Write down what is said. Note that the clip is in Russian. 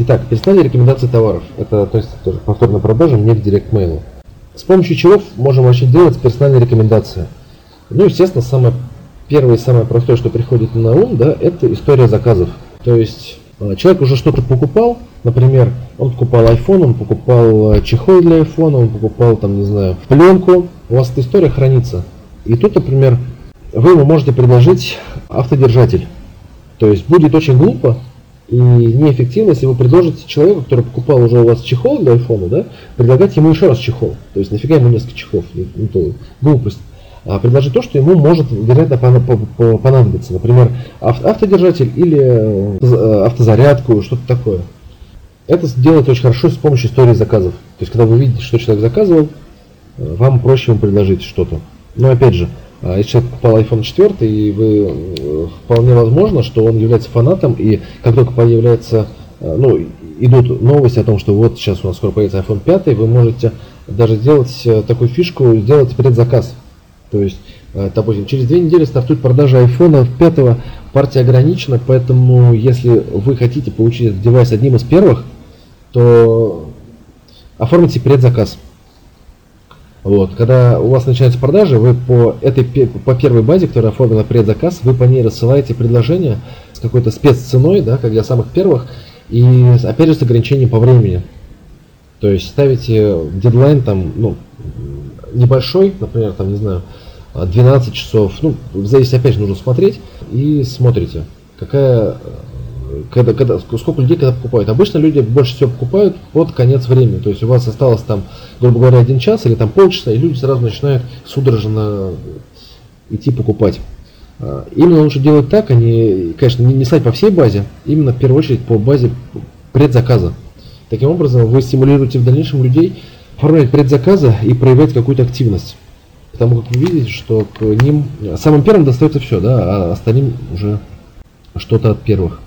Итак, персональные рекомендации товаров. Это то есть тоже повторная продажа не к директ-мейлу. С помощью чего можем вообще делать персональные рекомендации? Ну, естественно, самое первое и самое простое, что приходит на ум, да, это история заказов. То есть э, человек уже что-то покупал, например, он покупал iPhone, он покупал э, чехол для iPhone, он покупал там, не знаю, пленку, у вас эта история хранится. И тут, например, вы ему можете предложить автодержатель. То есть будет очень глупо и неэффективно, если вы предложите человеку, который покупал уже у вас чехол для iPhone, да, предлагать ему еще раз чехол. То есть нафига ему несколько чехлов, это глупость. А предложить то, что ему может, вероятно, понадобиться. Например, автодержатель или э, автозарядку, что-то такое. Это делать очень хорошо с помощью истории заказов. То есть, когда вы видите, что человек заказывал, э, вам проще ему предложить что-то. Но опять же, если человек покупал iPhone 4, и вы э, вполне возможно, что он является фанатом, и как только появляется, э, ну, идут новости о том, что вот сейчас у нас скоро появится iPhone 5, вы можете даже сделать э, такую фишку, сделать предзаказ. То есть, допустим, через две недели стартует продажа iPhone 5, партия ограничена, поэтому если вы хотите получить этот девайс одним из первых, то оформите предзаказ. Вот. Когда у вас начинаются продажи, вы по этой по первой базе, которая оформила предзаказ, вы по ней рассылаете предложение с какой-то спецценой, да, как для самых первых, и опять же с ограничением по времени. То есть ставите дедлайн там, ну, небольшой, например, там, не знаю, 12 часов, ну, зависит, опять же, нужно смотреть, и смотрите, какая когда, когда, сколько людей когда покупают. Обычно люди больше всего покупают под конец времени. То есть у вас осталось там, грубо говоря, один час или там полчаса, и люди сразу начинают судорожно идти покупать. А, именно лучше делать так, а не, конечно, не, не стать по всей базе, именно в первую очередь по базе предзаказа. Таким образом, вы стимулируете в дальнейшем людей оформлять предзаказы и проявлять какую-то активность. Потому как вы видите, что к ним самым первым достается все, да, а остальным уже что-то от первых.